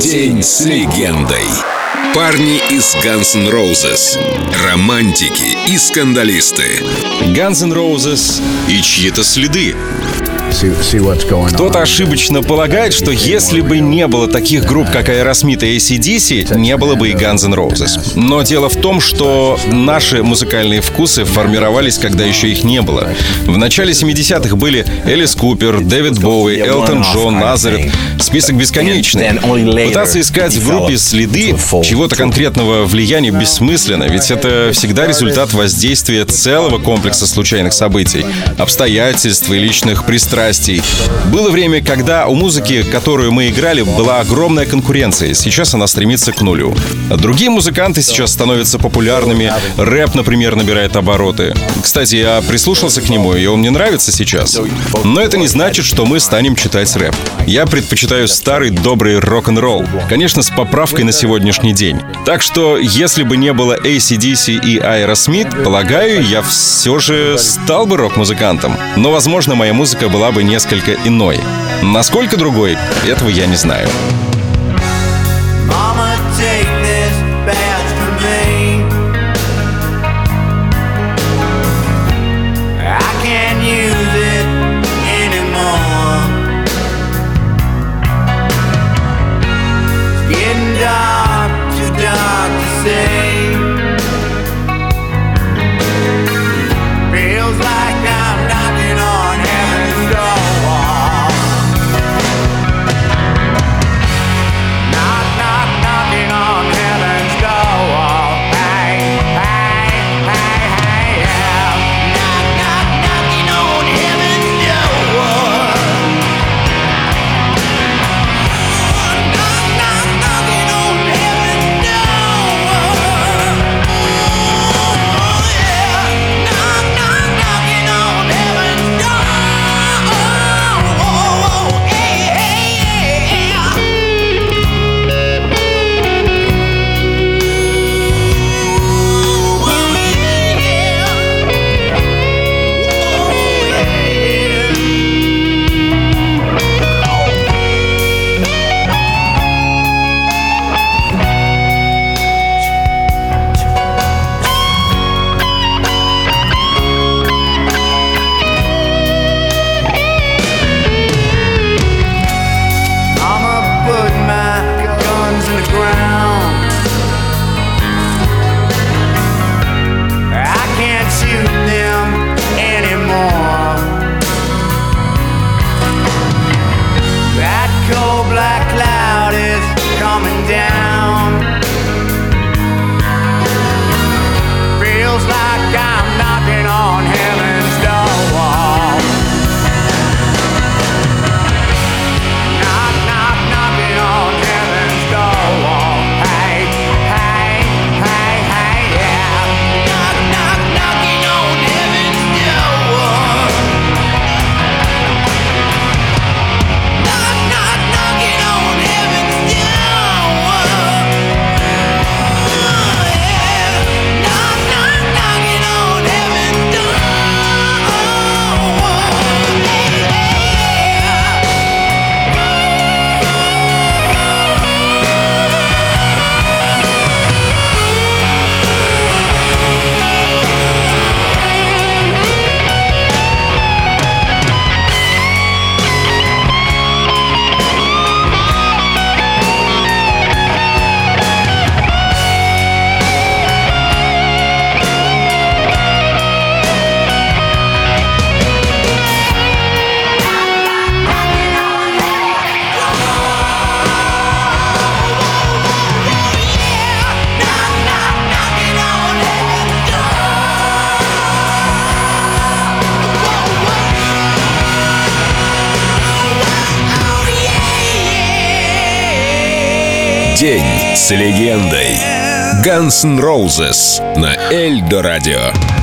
День с легендой. Парни из Guns N' Roses. Романтики и скандалисты. Guns N' Roses и чьи-то следы. Кто-то ошибочно полагает, что если бы не было таких групп, как Aerosmith и ACDC, не было бы и Guns N' Roses. Но дело в том, что наши музыкальные вкусы формировались, когда еще их не было. В начале 70-х были Элис Купер, Дэвид Боуи, Элтон Джон, Назарет. Список бесконечный. Пытаться искать в группе следы чего-то конкретного влияния бессмысленно, ведь это всегда результат воздействия целого комплекса случайных событий, обстоятельств и личных пристрастий. Было время, когда у музыки, которую мы играли, была огромная конкуренция. Сейчас она стремится к нулю. Другие музыканты сейчас становятся популярными. Рэп, например, набирает обороты. Кстати, я прислушался к нему, и он мне нравится сейчас. Но это не значит, что мы станем читать рэп. Я предпочитаю старый добрый рок-н-ролл. Конечно, с поправкой на сегодняшний день. Так что, если бы не было ACDC и Aerosmith, полагаю, я все же стал бы рок-музыкантом. Но, возможно, моя музыка была бы несколько иной. Насколько другой, этого я не знаю. День с легендой. Guns N' Roses на Эльдо Радио.